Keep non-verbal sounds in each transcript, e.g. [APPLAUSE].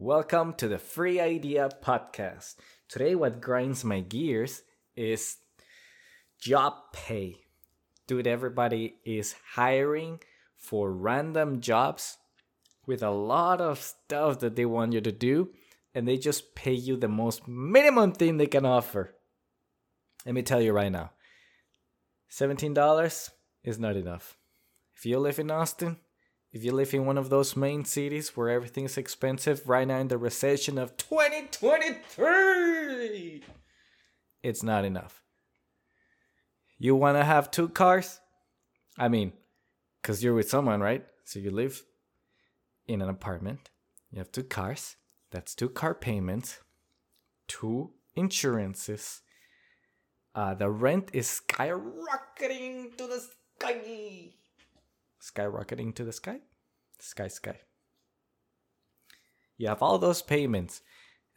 Welcome to the Free Idea Podcast. Today, what grinds my gears is job pay. Dude, everybody is hiring for random jobs with a lot of stuff that they want you to do, and they just pay you the most minimum thing they can offer. Let me tell you right now $17 is not enough. If you live in Austin, if you live in one of those main cities where everything is expensive right now in the recession of 2023, it's not enough. You want to have two cars? I mean, because you're with someone, right? So you live in an apartment, you have two cars, that's two car payments, two insurances. Uh, the rent is skyrocketing to the sky skyrocketing to the sky. Sky, sky. You have all those payments,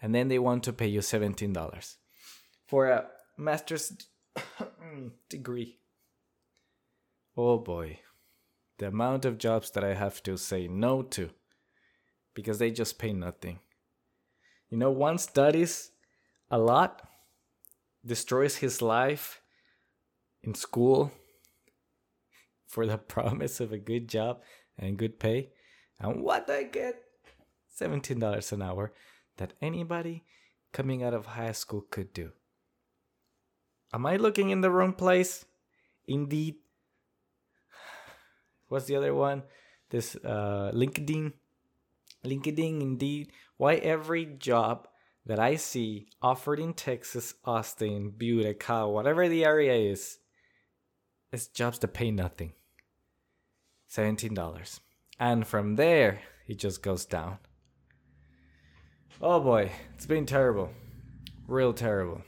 and then they want to pay you $17 for a master's [COUGHS] degree. Oh boy, the amount of jobs that I have to say no to because they just pay nothing. You know, one studies a lot, destroys his life in school for the [LAUGHS] promise of a good job and good pay. And what I get? $17 an hour that anybody coming out of high school could do. Am I looking in the wrong place? Indeed. [SIGHS] What's the other one? This uh, LinkedIn. LinkedIn, indeed. Why every job that I see offered in Texas, Austin, Buda, Kyle, whatever the area is, is jobs that pay nothing. $17. And from there, it just goes down. Oh boy, it's been terrible. Real terrible.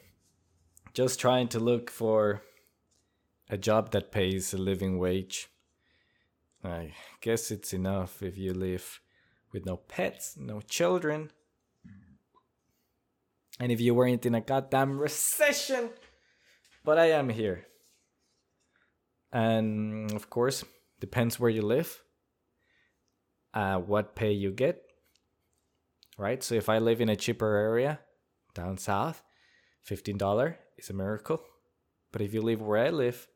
Just trying to look for a job that pays a living wage. I guess it's enough if you live with no pets, no children. And if you weren't in a goddamn recession. But I am here. And of course, depends where you live, uh, what pay you get, right? So if I live in a cheaper area down south, $15 is a miracle. But if you live where I live,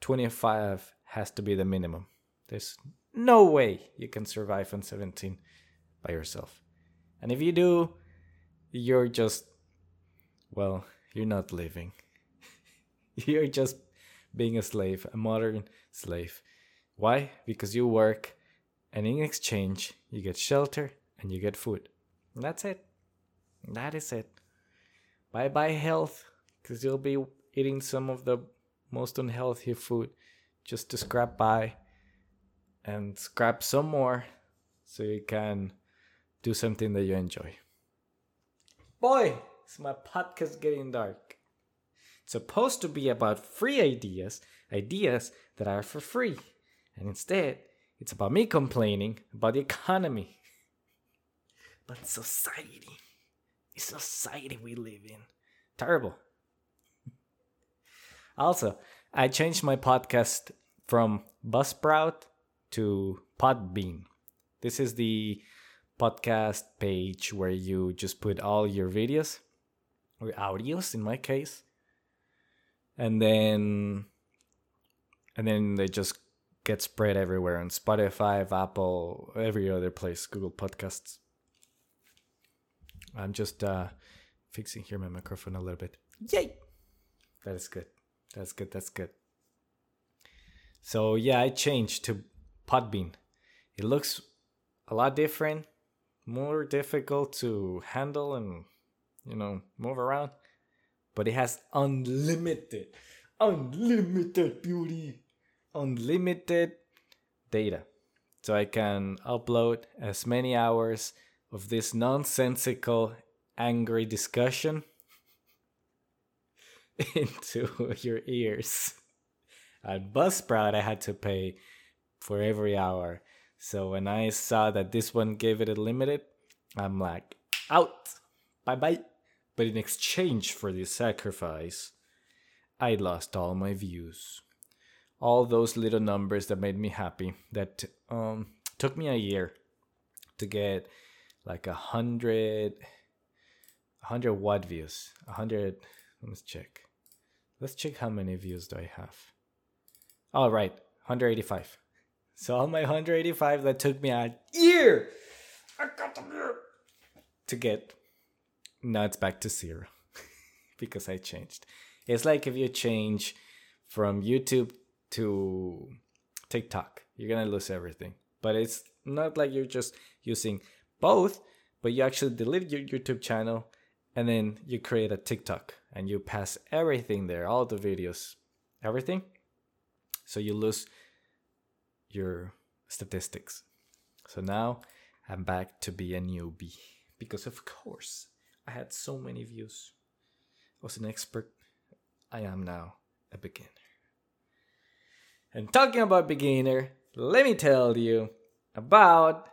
25 has to be the minimum. There's no way you can survive on 17 by yourself. And if you do, you're just, well, you're not living. [LAUGHS] you're just being a slave, a modern slave. Why? Because you work and in exchange you get shelter and you get food. And that's it. That is it. Bye bye health, because you'll be eating some of the most unhealthy food just to scrap by and scrap some more so you can do something that you enjoy. Boy, is my podcast getting dark. It's supposed to be about free ideas, ideas that are for free. And instead, it's about me complaining about the economy. But society, the society we live in, terrible. [LAUGHS] Also, I changed my podcast from Buzzsprout to Podbean. This is the podcast page where you just put all your videos or audios in my case and then and then they just get spread everywhere on Spotify, Apple, every other place, Google Podcasts. I'm just uh, fixing here my microphone a little bit. Yay! That is good. That's good. That's good. So yeah, I changed to Podbean. It looks a lot different, more difficult to handle and you know move around, but it has unlimited, unlimited beauty unlimited data. So I can upload as many hours of this nonsensical, angry discussion [LAUGHS] into your ears. At Buzzsprout, I had to pay for every hour. So when I saw that this one gave it a limited, I'm like, out, bye bye. But in exchange for this sacrifice, I lost all my views all those little numbers that made me happy that um, took me a year to get like a hundred, hundred what views? A hundred. Let's check. Let's check how many views do I have. all right 185 So all my 185 that took me a year. I got the year to get. Now it's back to zero [LAUGHS] because I changed. It's like if you change from YouTube to TikTok, you're gonna lose everything. But it's not like you're just using both, but you actually delete your YouTube channel and then you create a TikTok and you pass everything there, all the videos, everything. So you lose your statistics. So now I'm back to be a newbie because, of course, I had so many views. I was an expert. I am now a beginner. And talking about beginner, let me tell you about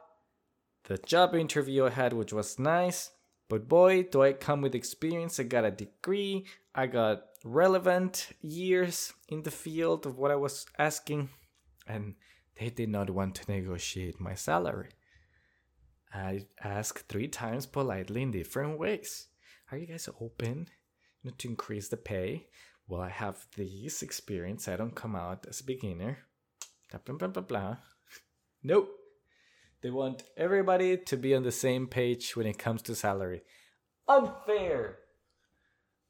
the job interview I had, which was nice. But boy, do I come with experience. I got a degree, I got relevant years in the field of what I was asking, and they did not want to negotiate my salary. I asked three times politely in different ways. Are you guys open to increase the pay? Well, I have this experience. I don't come out as a beginner. Blah, blah, blah, blah. [LAUGHS] Nope. They want everybody to be on the same page when it comes to salary. Unfair!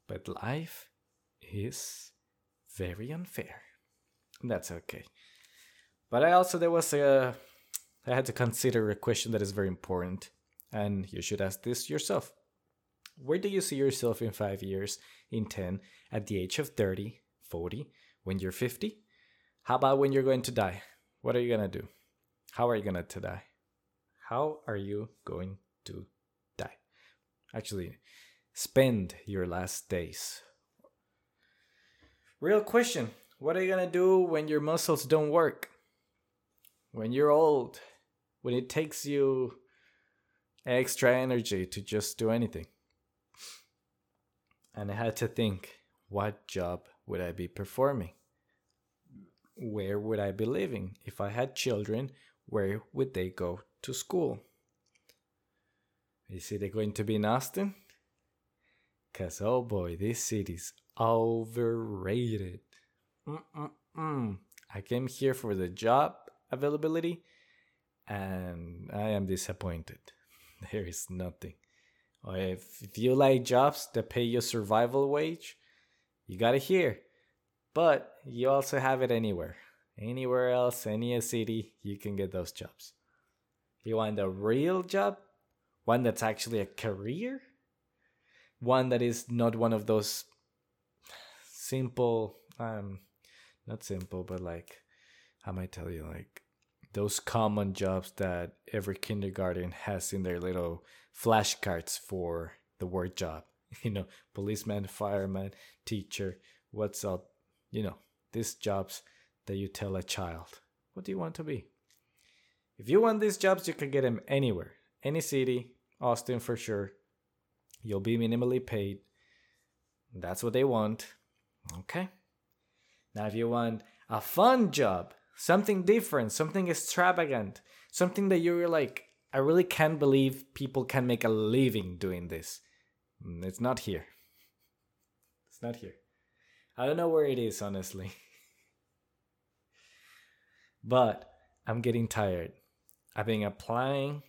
But life is very unfair. That's okay. But I also, there was a, I had to consider a question that is very important. And you should ask this yourself. Where do you see yourself in five years, in 10, at the age of 30, 40, when you're 50? How about when you're going to die? What are you going to do? How are you going to die? How are you going to die? Actually, spend your last days. Real question What are you going to do when your muscles don't work? When you're old? When it takes you extra energy to just do anything? And I had to think what job would I be performing? Where would I be living? If I had children, where would they go to school. Is it going to be in Austin? Because, oh boy, this city's overrated. Mm-mm-mm. I came here for the job availability and I am disappointed. [LAUGHS] There is nothing. If, you like jobs that pay your survival wage, you got it here. But you also have it anywhere. Anywhere else, any city, you can get those jobs. You want a real job? One that's actually a career? One that is not one of those simple, um, not simple, but like, how might I tell you, like those common jobs that every kindergarten has in their little flashcards for the word job. [LAUGHS] You know, policeman, fireman, teacher, what's up? You know, these jobs that you tell a child, what do you want to be? If you want these jobs, you can get them anywhere, any city, Austin for sure. You'll be minimally paid. That's what they want. Okay. Now, if you want a fun job, something different, something extravagant, something that you're like, I really can't believe people can make a living doing this. Mm, it's not here. It's not here. I don't know where it is, honestly. [LAUGHS] but I'm getting tired. I've been applying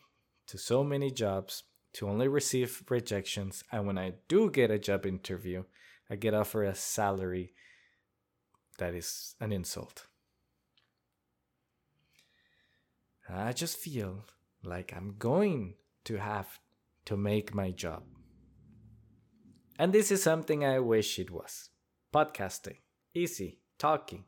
to so many jobs to only receive rejections, and when I do get a job interview, I get offered a salary that is an insult. I just feel like I'm going to have to make my job. And this is something I wish it was podcasting. Easy, talking,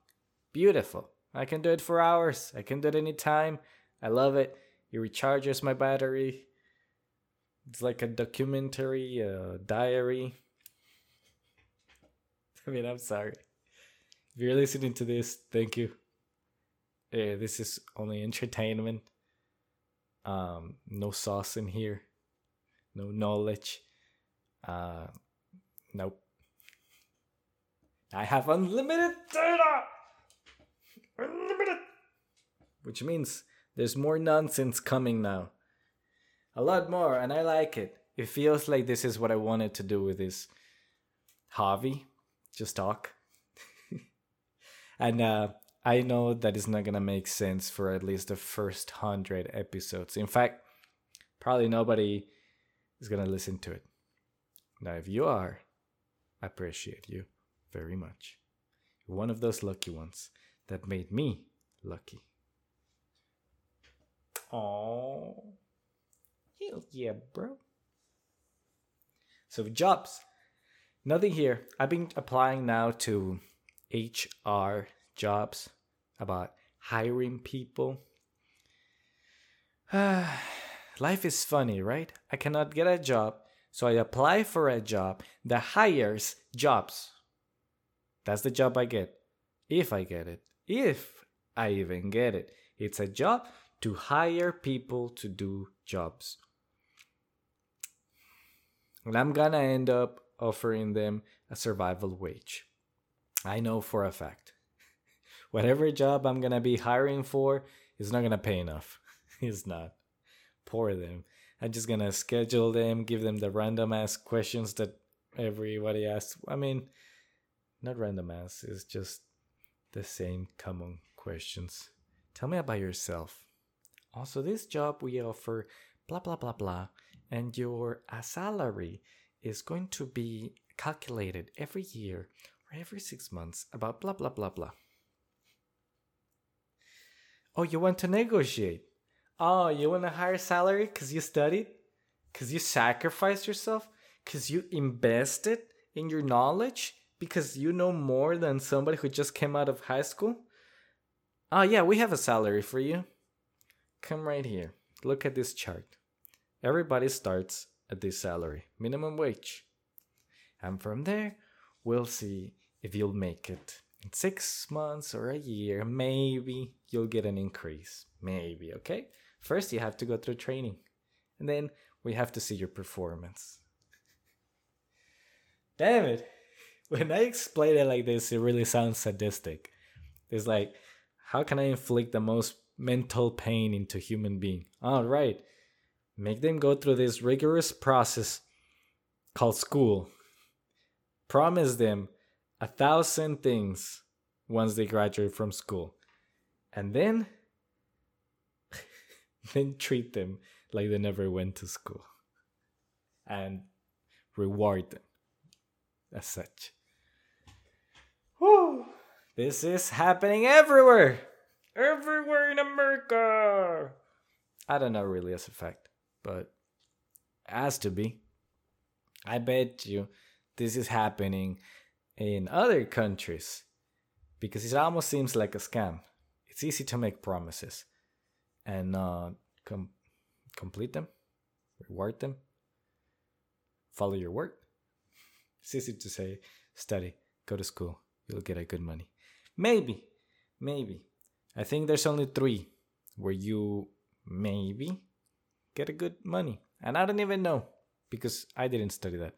beautiful. I can do it for hours, I can do it anytime. I love it. It recharges my battery. It's like a documentary, a diary. [LAUGHS] I mean, I'm sorry. If you're listening to this, thank you. Yeah, this is only entertainment. Um, no sauce in here. No knowledge. Uh, nope. I have unlimited data. Unlimited. Which means there's more nonsense coming now. a lot more, and I like it. It feels like this is what I wanted to do with this hobby, just talk. [LAUGHS] and uh, I know that it's not gonna make sense for at least the first hundred episodes. In fact, probably nobody is gonna listen to it. Now, if you are, I appreciate you very much. You're one of those lucky ones that made me lucky. Oh, hell yeah, bro. So jobs, nothing here. I've been applying now to HR jobs about hiring people. [SIGHS] Life is funny, right? I cannot get a job, so I apply for a job that hires jobs. That's the job I get. If I get it. If I even get it. It's a job to hire people to do jobs. And I'm gonna end up offering them a survival wage. I know for a fact. Whatever job I'm gonna be hiring for is not gonna pay enough. [LAUGHS] it's not. Poor them. I'm just gonna schedule them, give them the random ass questions that everybody asks. I mean, not random ass, it's just the same common questions. Tell me about yourself. Also, this job we offer blah blah blah blah, and your uh, salary is going to be calculated every year or every six months about blah blah blah blah. Oh, you want to negotiate? Oh, you want a higher salary because you studied? Because you sacrificed yourself? Because you invested in your knowledge? Because you know more than somebody who just came out of high school? Oh, yeah, we have a salary for you. Come right here. Look at this chart. Everybody starts at this salary, minimum wage. And from there, we'll see if you'll make it. In six months or a year, maybe you'll get an increase. Maybe, okay? First, you have to go through training, and then we have to see your performance. Damn it! When I explain it like this, it really sounds sadistic. It's like, how can I inflict the most mental pain into human being? All right, make them go through this rigorous process called school. Promise them a thousand things once they graduate from school. And then [LAUGHS] then treat them like they never went to school and reward them as such. This is happening everywhere. Everywhere in America. I don't know really as a fact, but it has to be. I bet you this is happening in other countries because it almost seems like a scam. It's easy to make promises and uh, com- complete them, reward them, follow your work. It's easy to say, study, go to school, you'll get a good money. Maybe, maybe. I think there's only three where you maybe get a good money. And I don't even know because I didn't study that.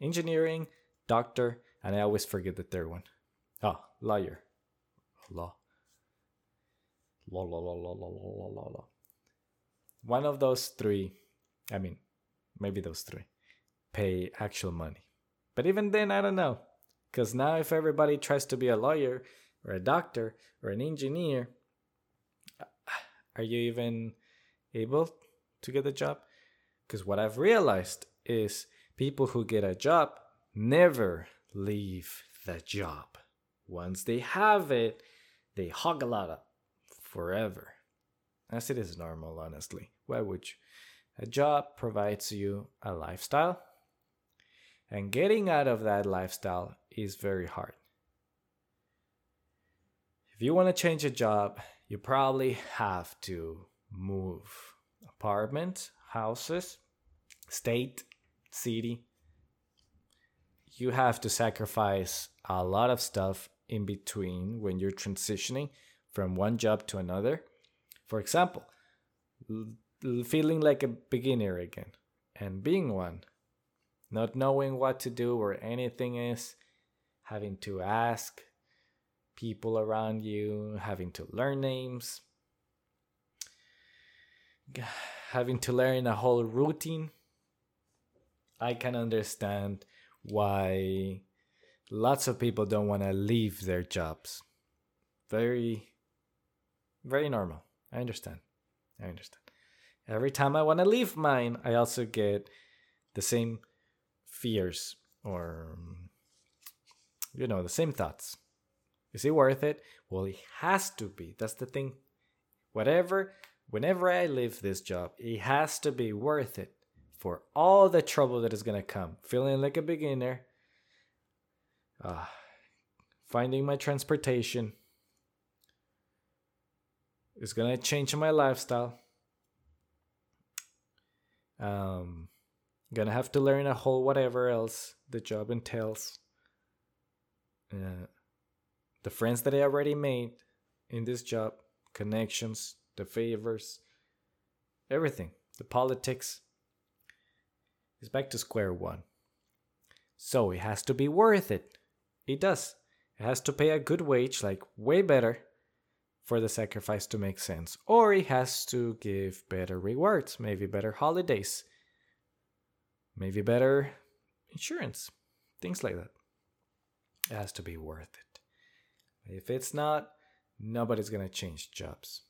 Engineering, doctor, and I always forget the third one. Ah, oh, lawyer. Law. Law, law, law, law, law, law, law, law. One of those three, I mean, maybe those three, pay actual money. But even then, I don't know. Because now, if everybody tries to be a lawyer or a doctor or an engineer, uh, are you even able to get a job? Because what I've realized is people who get a job never leave the job. Once they have it, they hog a lot of forever. As it is normal, honestly. Why would you? A job provides you a lifestyle, and getting out of that lifestyle is very hard. If you want to change a job, you probably have to move apartment, houses, state, city. You have to sacrifice a lot of stuff in between when you're transitioning from one job to another. For example, feeling like a beginner again and being one, not knowing what to do or anything is, having to ask people around you, having to learn names, having to learn a whole routine, I can understand why lots of people don't want to leave their jobs. Very, very normal. I understand. I understand. Every time I want to leave mine, I also get the same fears or, you know, the same thoughts. Is it worth it? Well, it has to be. That's the thing. Whatever, whenever I leave this job, it has to be worth it for all the trouble that is going to come. Feeling like a beginner, uh, finding my transportation is going to change my lifestyle. Um, gonna have to learn a whole whatever else the job entails. Uh, the friends that I already made in this job, connections, the favors, everything, the politics is back to square one. So it has to be worth it. It does. It has to pay a good wage, like way better, for the sacrifice to make sense. Or it has to give better rewards, maybe better holidays, maybe better insurance, things like that. It has to be worth it. If it's not, nobody's gonna change jobs.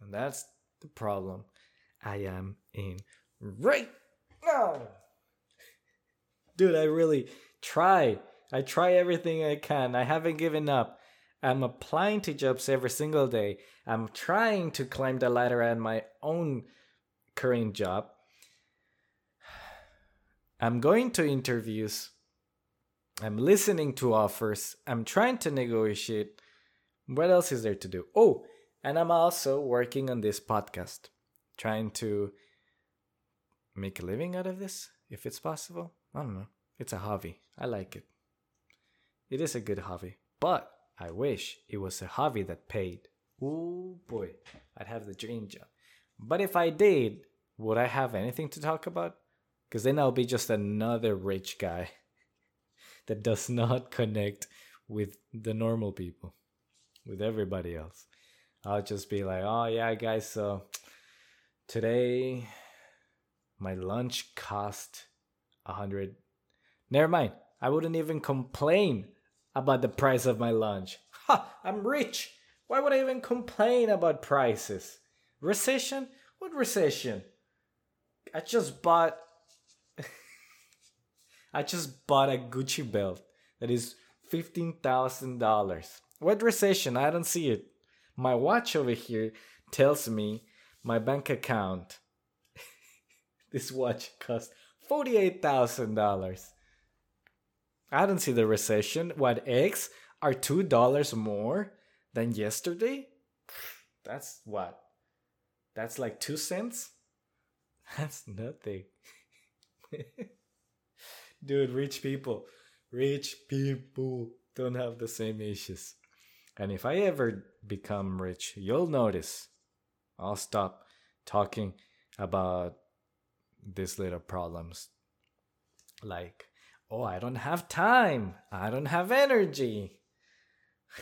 And that's the problem I am in right now. Dude, I really try. I try everything I can. I haven't given up. I'm applying to jobs every single day. I'm trying to climb the ladder at my own current job. [SIGHS] I'm going to interviews. I'm listening to offers. I'm trying to negotiate. What else is there to do? Oh, and I'm also working on this podcast, trying to make a living out of this, if it's possible. I don't know. It's a hobby. I like it. It is a good hobby, but I wish it was a hobby that paid. Oh boy, I'd have the dream job. But if I did, would I have anything to talk about? Because then I'll be just another rich guy [LAUGHS] that does not connect with the normal people, with everybody else. I'll just be like, oh yeah, guys, so today my lunch cost a hundred. Never mind. I wouldn't even complain about the price of my lunch. Ha! I'm rich. Why would I even complain about prices? Recession? What recession? I just bought [LAUGHS] I just bought a Gucci belt that is $15,000. What recession? I don't see it. My watch over here tells me my bank account. This watch cost $48,000. I don't see the recession. What, eggs are $2 more than yesterday? [SIGHS] That's what? That's like 2 cents? [LAUGHS] That's nothing. [LAUGHS] Dude, rich people, rich people don't have the same issues. And if I ever become rich, you'll notice I'll stop talking about these little problems. Like, oh, I don't have time. I don't have energy.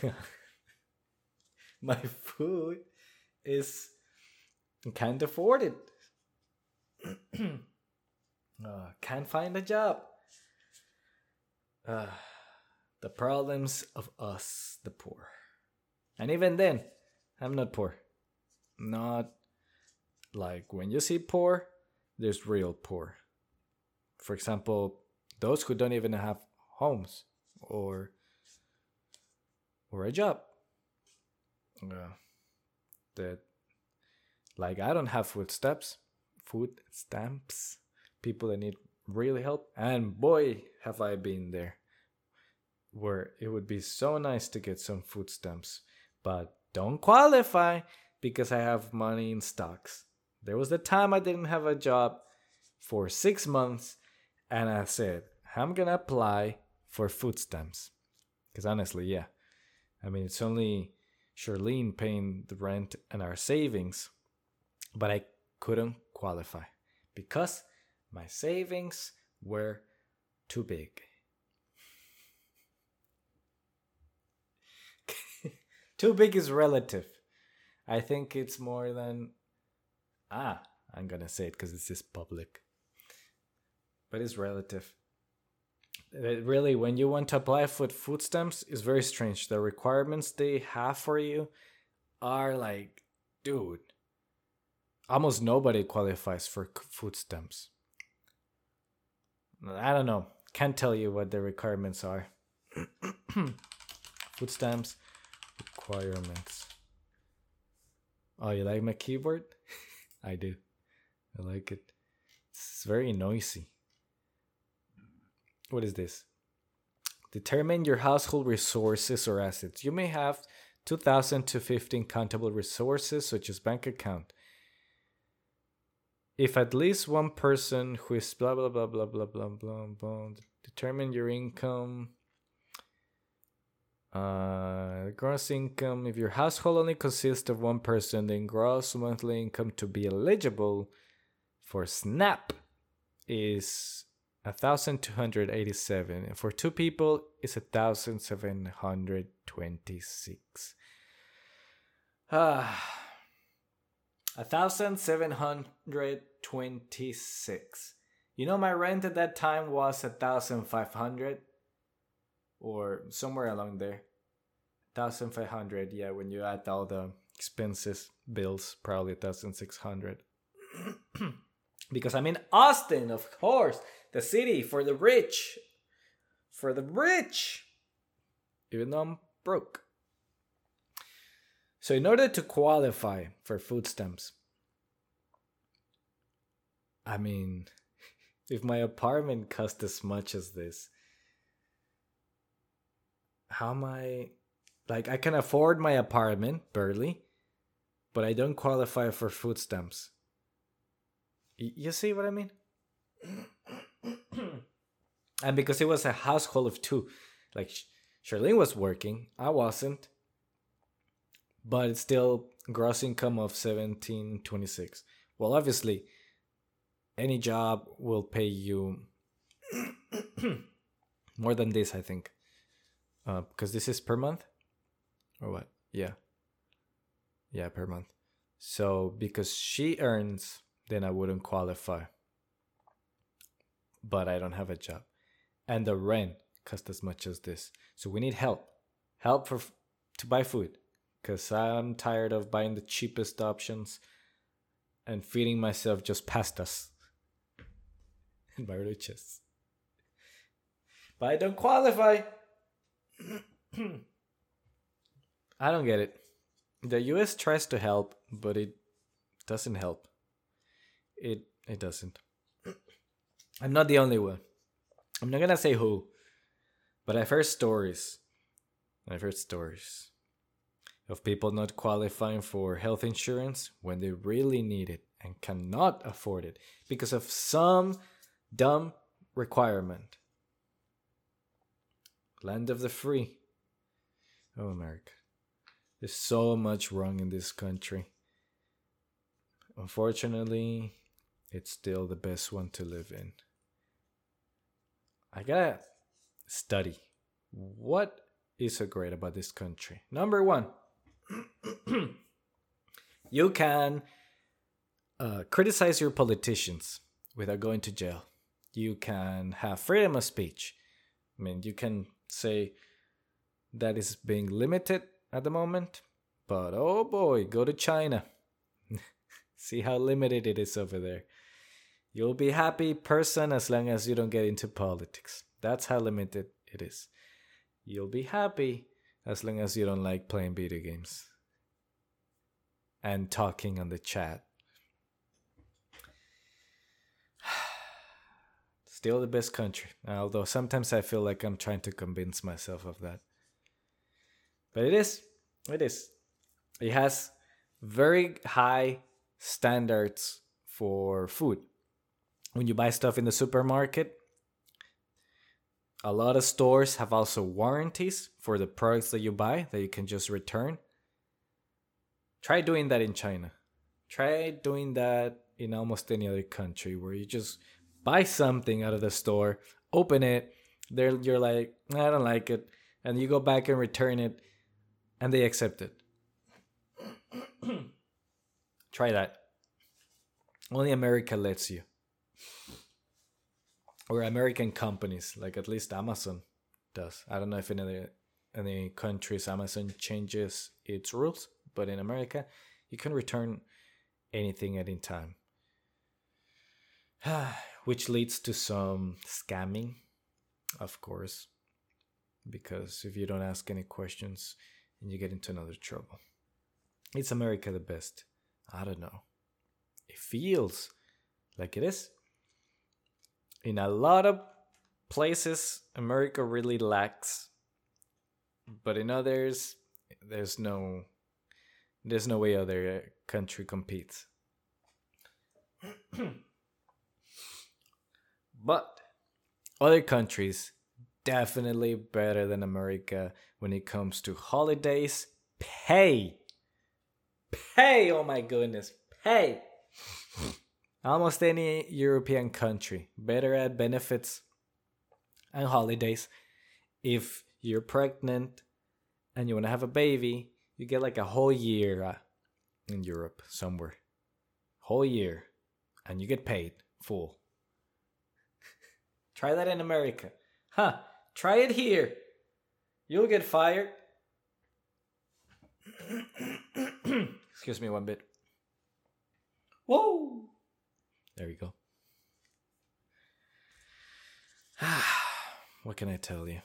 [LAUGHS] My food is can't afford it. [CLEARS THROAT] uh, can't find a job. Uh, the problems of us, the poor. And even then, I'm not poor. Not like when you see poor, there's real poor. For example, those who don't even have homes or or a job. Uh, that like I don't have food stamps, food stamps. People that need really help, and boy, have I been there. Where it would be so nice to get some food stamps but don't qualify because I have money in stocks. There was the time I didn't have a job for six months, and I said, I'm gonna apply for food stamps. Because honestly, yeah. I mean, it's only Charlene paying the rent and our savings, but I couldn't qualify because my savings were too big. [LAUGHS] Too big is relative. I think it's more than. Ah, I'm gonna say it because this is public, but it's relative. It really, when you want to apply for food stamps, it's very strange. The requirements they have for you are like, dude, almost nobody qualifies for food stamps. I don't know. Can't tell you what the requirements are. [CLEARS THROAT] food stamps requirements. Oh, you like my keyboard? I do. I like it. It's very noisy. What is this? Determine your household resources or assets. You may have 2,000 to 15 countable resources, such as bank account. If at least one person who is blah blah blah blah blah blah blah blah determine your income. Uh, gross income. If your household only consists of one person, then gross monthly income to be eligible for SNAP is 1287 and for two people it's 1726 ah 1726 you know my rent at that time was 1500 or somewhere along there 1500 yeah when you add all the expenses bills probably 1600 [CLEARS THROAT] because i'm in austin of course the city for the rich. For the rich. Even though I'm broke. So, in order to qualify for food stamps, I mean, [LAUGHS] if my apartment cost as much as this, how am I? Like, I can afford my apartment barely, but I don't qualify for food stamps. Y- you see what I mean? [CLEARS THROAT] and because it was a household of two, like Charlene was working, I wasn't, but it's still gross income of 1726. Well, obviously, any job will pay you [CLEARS THROAT] more than this, I think, because uh, this is per month, or what? Yeah, yeah, per month. So because she earns, then I wouldn't qualify but I don't have a job. And the rent costs as much as this. So we need help. Help for to buy food cuz I'm tired of buying the cheapest options and feeding myself just pastas [LAUGHS] and riches. But I don't qualify. [CLEARS THROAT] I don't get it. The US tries to help, but it doesn't help. It it doesn't. [CLEARS THROAT] I'm not the only one. I'm not gonna say who, but I've heard stories. I've heard stories of people not qualifying for health insurance when they really need it and cannot afford it because of some dumb requirement. Land of the free. Oh, America. There's so much wrong in this country. Unfortunately, it's still the best one to live in. I gotta study what is so great about this country. Number one, [CLEARS THROAT] you can uh, criticize your politicians without going to jail. You can have freedom of speech. I mean, you can say that is being limited at the moment, but oh boy, go to China. [LAUGHS] See how limited it is over there. You'll be happy person as long as you don't get into politics. That's how limited it is. You'll be happy as long as you don't like playing video games and talking on the chat. [SIGHS] Still the best country, although sometimes I feel like I'm trying to convince myself of that. But it is. It is. It has very high standards for food when you buy stuff in the supermarket, a lot of stores have also warranties for the products that you buy that you can just return. Try doing that in China. Try doing that in almost any other country where you just buy something out of the store, open it, there you're like, I don't like it, and you go back and return it, and they accept it. [CLEARS THROAT] Try that. Only America lets you. Or American companies, like at least Amazon does. I don't know if in any countries Amazon changes its rules, but in America, you can return anything at any time. [SIGHS] Which leads to some scamming, of course, because if you don't ask any questions, you get into another trouble. Is America the best? I don't know. It feels like it is. In a lot of places, America really lacks, but in others, there's no there's no way other country competes. [CLEARS THROAT] but other countries definitely better than America when it comes to holidays. Pay. Pay, oh my goodness. Pay. Almost any European country better at benefits and holidays. If you're pregnant and you want to have a baby, you get like a whole year uh, in Europe somewhere. Whole year. And you get paid full. [LAUGHS] Try that in America. Huh. Try it here. You'll get fired. [CLEARS THROAT] Excuse me one bit. Whoa! There you go. [SIGHS] what can I tell you?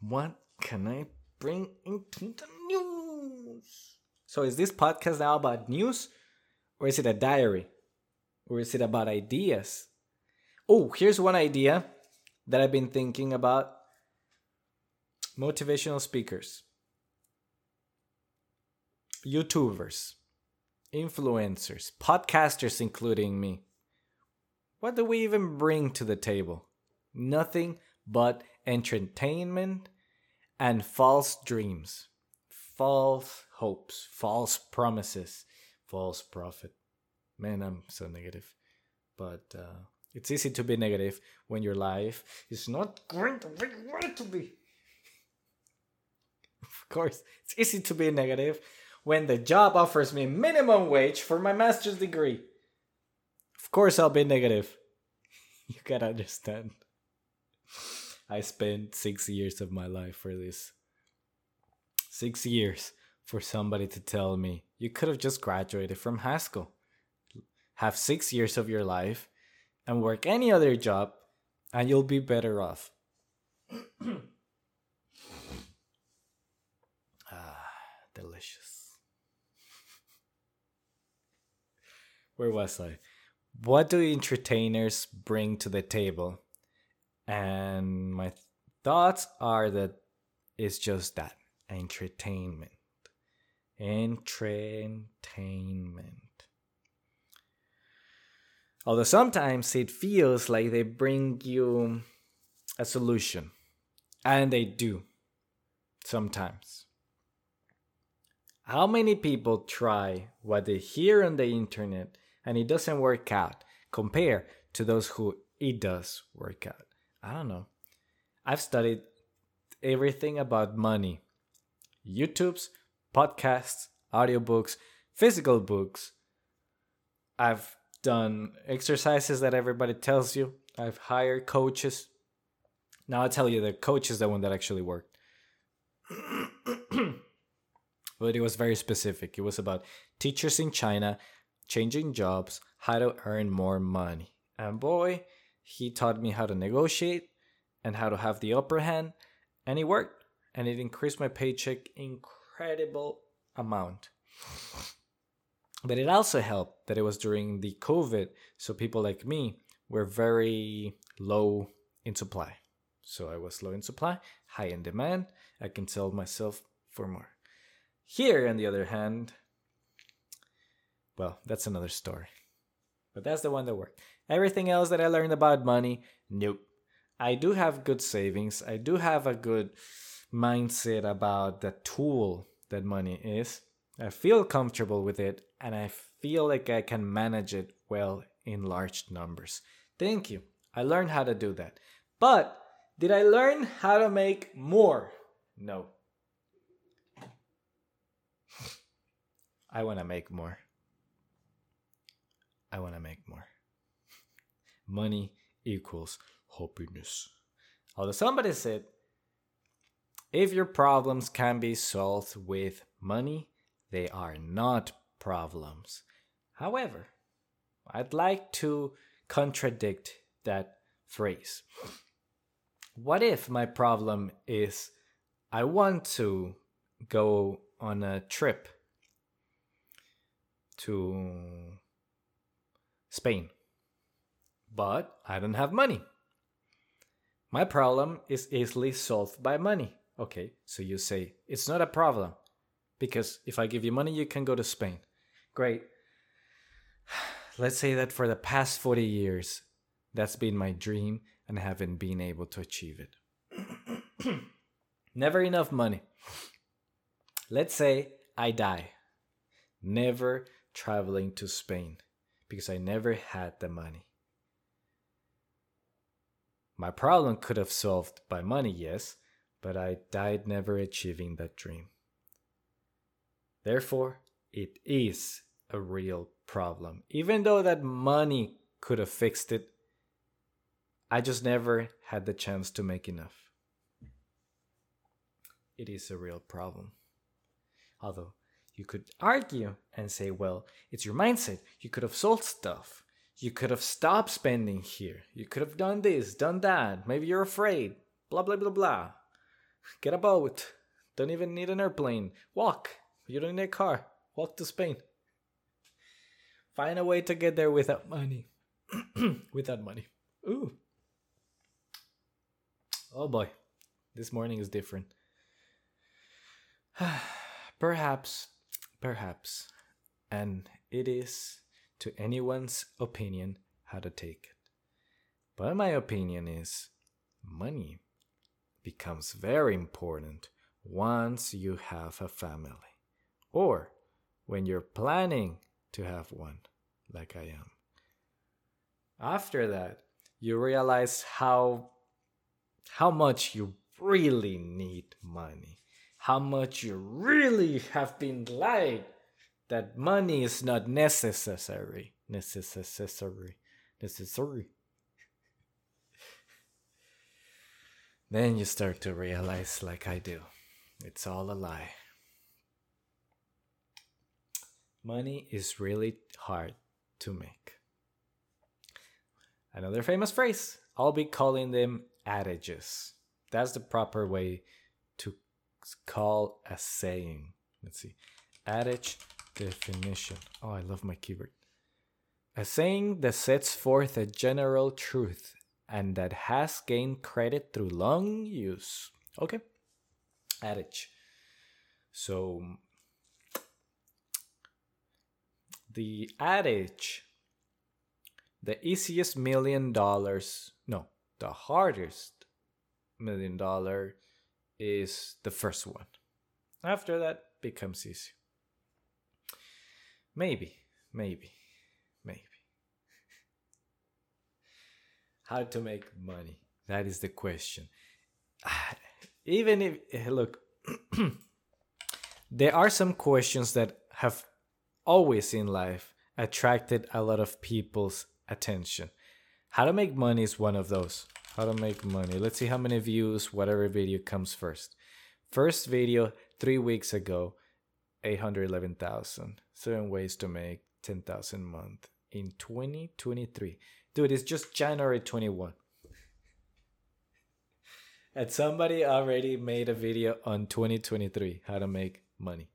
What can I bring into the news? So, is this podcast now about news? Or is it a diary? Or is it about ideas? Oh, here's one idea that I've been thinking about motivational speakers, YouTubers, influencers, podcasters, including me. What do we even bring to the table? Nothing but entertainment and false dreams, false hopes, false promises, false profit. Man, I'm so negative. But uh, it's easy to be negative when your life is not going the way you want it to be. [LAUGHS] Of course, it's easy to be negative when the job offers me minimum wage for my master's degree. Of course, I'll be negative. [LAUGHS] You gotta understand. I spent six years of my life for this. Six years for somebody to tell me you could have just graduated from school. Have six years of your life and work any other job, and you'll be better off. [COUGHS] ah, delicious. Where was I? What do entertainers bring to the table? And my thoughts are that it's just that entertainment. Entertainment. Although sometimes it feels like they bring you a solution, and they do sometimes. How many people try what they hear on the internet and it doesn't work out compared to those who it does work out? I don't know. I've studied everything about money YouTube's, podcasts, audiobooks, physical books. I've done exercises that everybody tells you. I've hired coaches. Now I'll tell you the coach is the one that actually worked. [CLEARS THROAT] but it was very specific. It was about teachers in China changing jobs, how to earn more money. And boy, he taught me how to negotiate and how to have the upper hand, and it worked. And it increased my paycheck incredible amount. But it also helped that it was during the COVID, so people like me were very low in supply. So I was low in supply, high in demand. I can sell myself for more. Here, on the other hand, well, that's another story. But that's the one that worked. Everything else that I learned about money, nope. I do have good savings. I do have a good mindset about the tool that money is. I feel comfortable with it and I feel like I can manage it well in large numbers. Thank you. I learned how to do that. But did I learn how to make more? No. [LAUGHS] I want to make more. I want to make more. [LAUGHS] Money equals happiness. Although somebody said, if your problems can be solved with money, they are not problems. However, I'd like to contradict that phrase. What if my problem is I want to go on a trip to Spain, but I don't have money? My problem is easily solved by money. Okay, so you say it's not a problem because if I give you money, you can go to Spain. Great. Let's say that for the past 40 years, that's been my dream and haven't been able to achieve it. Never enough money. Let's say I die, never traveling to Spain because I never had the money. My problem could have solved by money, yes, but I died never achieving that dream. Therefore, it is a real problem. Even though that money could have fixed it, I just never had the chance to make enough. It is a real problem. Although you could argue and say, well, it's your mindset. You could have sold stuff. You could have stopped spending here. You could have done this, done that. Maybe you're afraid. Blah, blah, blah, blah. Get a boat. Don't even need an airplane. Walk. You don't need a car. Walk to Spain. Find a way to get there without money. [CLEARS THROAT] without money. Ooh. Oh boy. This morning is different. [SIGHS] perhaps, perhaps. And it is to anyone's opinion how to take it. But my opinion is money becomes very important once you have a family or when you're planning to have one, like I am. After that, you realize how how much you really need money. How much you really have been lied that money is not necessary. Necessary. Necessary. then you start to realize, like I do, it's all a lie. Money is really hard to make. Another famous phrase. I'll be calling them adages. That's the proper way to call a saying. Let's see. Adage definition. Oh, I love my keyboard. A saying that sets forth a general truth and that has gained credit through long use. Okay. Adage. So the adage the easiest million dollars no the hardest million dollar is the first one. After that becomes easy. Maybe maybe maybe. [LAUGHS] How to make money? That is the question. [SIGHS] Even if look [CLEARS THROAT] there are some questions that have always in life attracted a lot of people's attention. How to make money is one of those. How to make money. Let's see how many views whatever video comes first. First video three weeks ago, 811,000. Seven ways to make 10,000 a month in 2023. Dude, it's just January 21. And somebody already made a video on 2023 how to make money.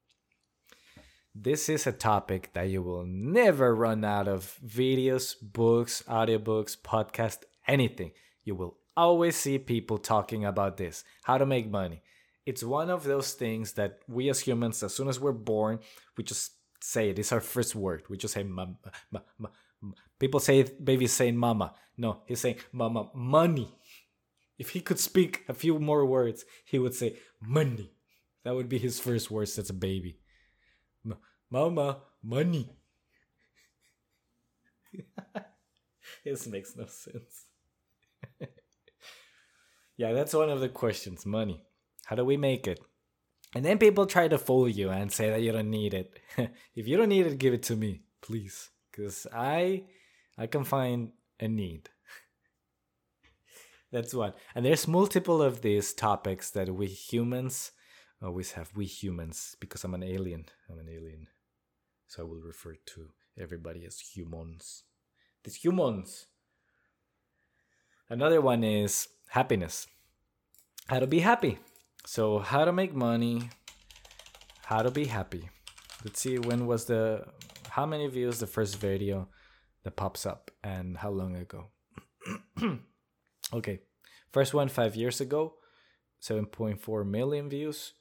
This is a topic that you will never run out of videos, books, audiobooks, podcast, anything. You will always see people talking about this how to make money. It's one of those things that we as humans, as soon as we're born, we just say it. It's our first word. We just say mama. Ma, ma. People say baby's saying mama. No, he's saying mama, money. If he could speak a few more words, he would say money. That would be his first words as a baby. Mama, money. [LAUGHS] this makes no sense. [LAUGHS] yeah, that's one of the questions money. How do we make it? And then people try to fool you and say that you don't need it. [LAUGHS] if you don't need it, give it to me, please. because I I can find a need. That's one. And there's multiple of these topics that we humans uh, always have. We humans, because I'm an alien. I'm an alien. So I will refer to everybody as humans. These humans. Another one is happiness. How to be happy. So how to make money, how to be happy. Let's see when was the how many views the first video that pops up and how long ago. [CLEARS THROAT] okay. First one 5 years ago, 7.4 million views.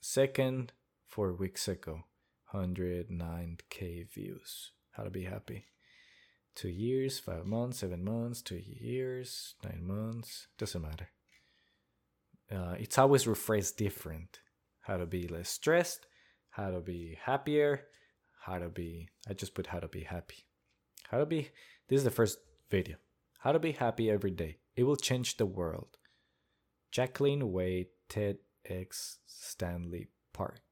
Second 4 weeks ago, 109k views. How to be happy. 2 years, 5 months, 7 months, 2 years, 9 months, doesn't matter uh, it's always rephrased different. How to be less stressed, how to be happier, how to be. I just put how to be happy. How to be. This is the first video. How to be happy every day. It will change the world. Jacqueline Way, Ted X Stanley Park.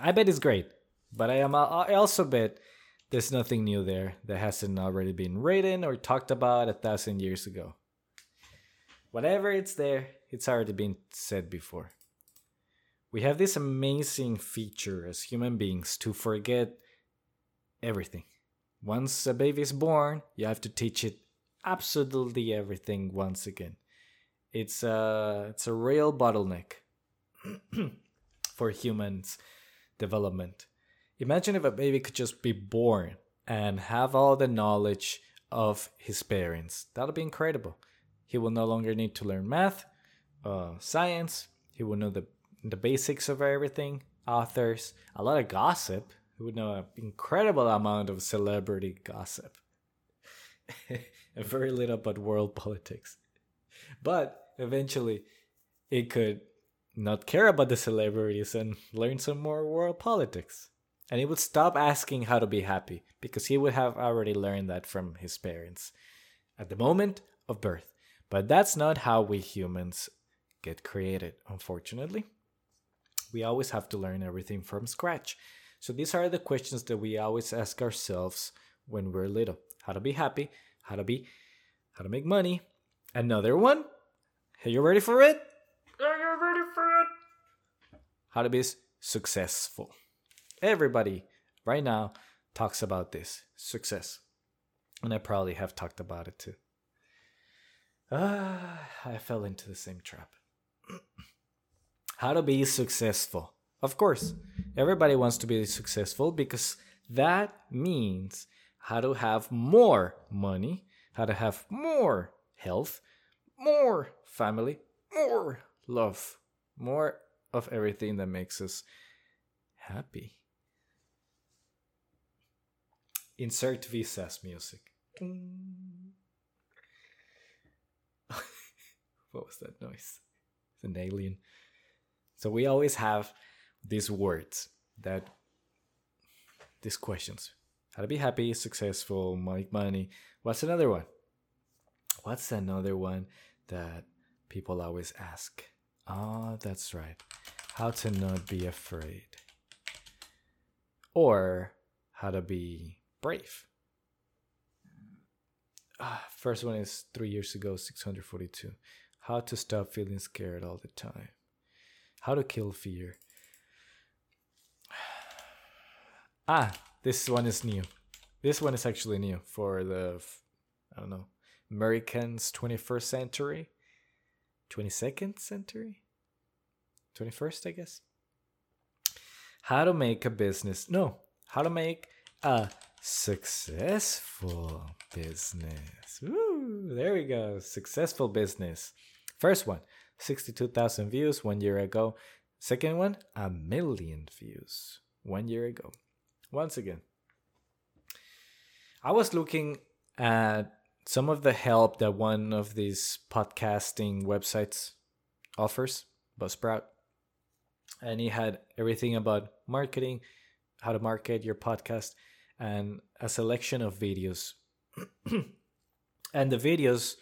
I bet it's great, but I am uh, I also bet there's nothing new there that hasn't already been written or talked about a thousand years ago. Whatever it's there, it's already been said before. We have this amazing feature as human beings to forget everything. Once a baby is born, you have to teach it absolutely everything once again. It's a it's a real bottleneck [CLEARS THROAT] for humans development. Imagine if a baby could just be born and have all the knowledge of his parents. That would be incredible. He will no longer need to learn math, uh, science. He will know the the basics of everything. Authors, a lot of gossip. He would know an incredible amount of celebrity gossip, and [LAUGHS] very little about world [LAUGHS] politics. But eventually, it could not care about the celebrities and learn some more world politics. And he would stop asking how to be happy because he would have already learned that from his parents at the moment of birth. But that's not how we humans get created, unfortunately. We always have to learn everything from scratch. So these are the questions that we always ask ourselves when we're little. How to be happy, how to be how to make money. Another one. Are you ready for it? How to be successful. Everybody right now talks about this success. And I probably have talked about it too. Ah, I fell into the same trap. [CLEARS THROAT] How to be successful. Of course, everybody wants to be successful because that means how to have more money, how to have more health, more family, more love, more of everything that makes us happy. Insert Visas music. [LAUGHS] what was that noise? It's an alien. So we always have these words that these questions. How to be happy, successful, make money. What's another one? What's another one that people always ask? Ah, oh, that's right. How to not be afraid. Or how to be brave. Ah, first one is three years ago, 642. How to stop feeling scared all the time. How to kill fear. [SIGHS] Ah, this one is new. This one is actually new for the, I don't know, Americans 21st century, 22nd century, 21st, I guess. How to make a business. No, how to make a successful business. Woo, there we go. Successful business. First one, 62,000 views one year ago. Second one, a million views one year ago. Once again, I was looking at some of the help that one of these podcasting websites offers, Buzzsprout. And he had everything about marketing, how to market your podcast, and a selection of videos. [CLEARS THROAT] and the videos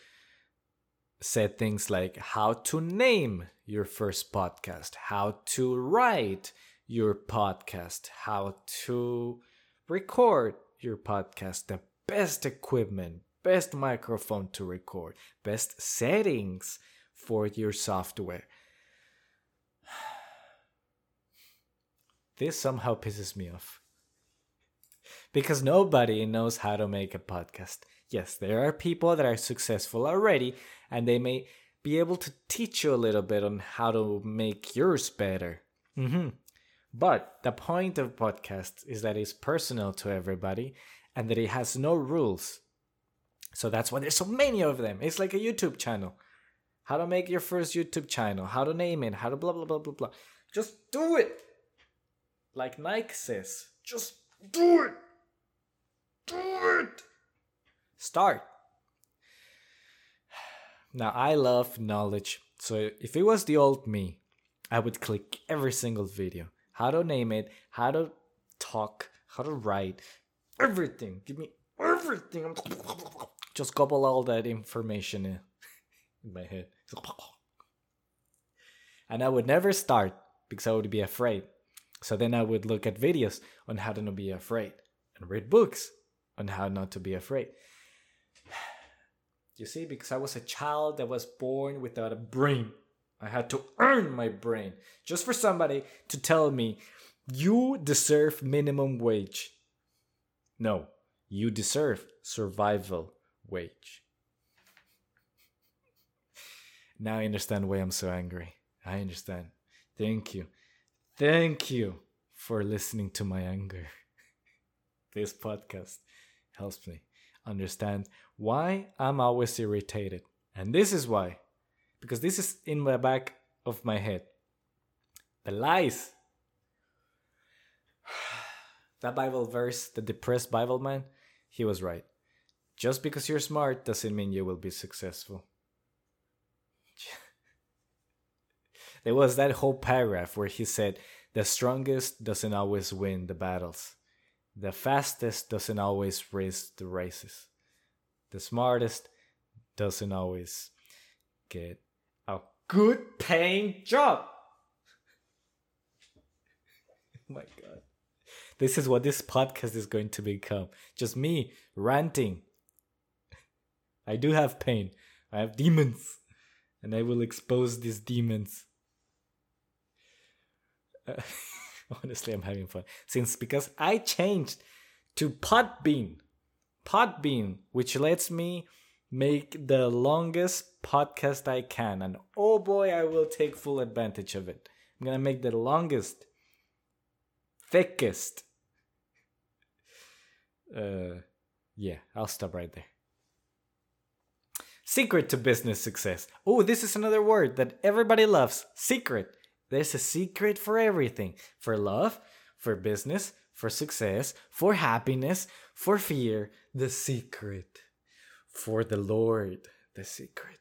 said things like how to name your first podcast, how to write your podcast, how to record your podcast, the best equipment, best microphone to record, best settings for your software. This somehow pisses me off. Because nobody knows how to make a podcast. Yes, there are people that are successful already, and they may be able to teach you a little bit on how to make yours better. Mm-hmm. But the point of podcasts is that it's personal to everybody and that it has no rules. So that's why there's so many of them. It's like a YouTube channel. How to make your first YouTube channel, how to name it, how to blah blah blah blah blah. Just do it. Like Nike says, just do it. Do it. Start. Now I love knowledge. So if it was the old me, I would click every single video. How to name it, how to talk, how to write, everything. Give me everything. Just gobble all that information in, in my head. And I would never start because I would be afraid. So then I would look at videos on how to not be afraid and read books on how not to be afraid. [SIGHS] You see, because I was a child that was born without a brain. I had to earn my brain just for somebody to tell me, you deserve minimum wage. No, you deserve survival wage. Now I understand why I'm so angry. I understand. Thank you. Thank you for listening to my anger. [LAUGHS] This podcast helps me understand why I'm always irritated. And this is why. Because this is in the back of my head. The lies. [SIGHS] That Bible verse, the depressed Bible man, he was right. Just because you're smart doesn't mean you will be successful. There was that whole paragraph where he said, The strongest doesn't always win the battles, the fastest doesn't always race the races, the smartest doesn't always get a good paying job. [LAUGHS] oh my god. This is what this podcast is going to become. Just me ranting. [LAUGHS] I do have pain. I have demons. And I will expose these demons. [LAUGHS] Honestly, I'm having fun. Since because I changed to Podbean. Podbean, which lets me make the longest podcast I can. And oh boy, I will take full advantage of it. I'm going to make the longest, thickest. Uh, yeah, I'll stop right there. Secret to business success. Oh, this is another word that everybody loves. Secret. There's a secret for everything for love, for business, for success, for happiness, for fear. The secret. For the Lord. The secret.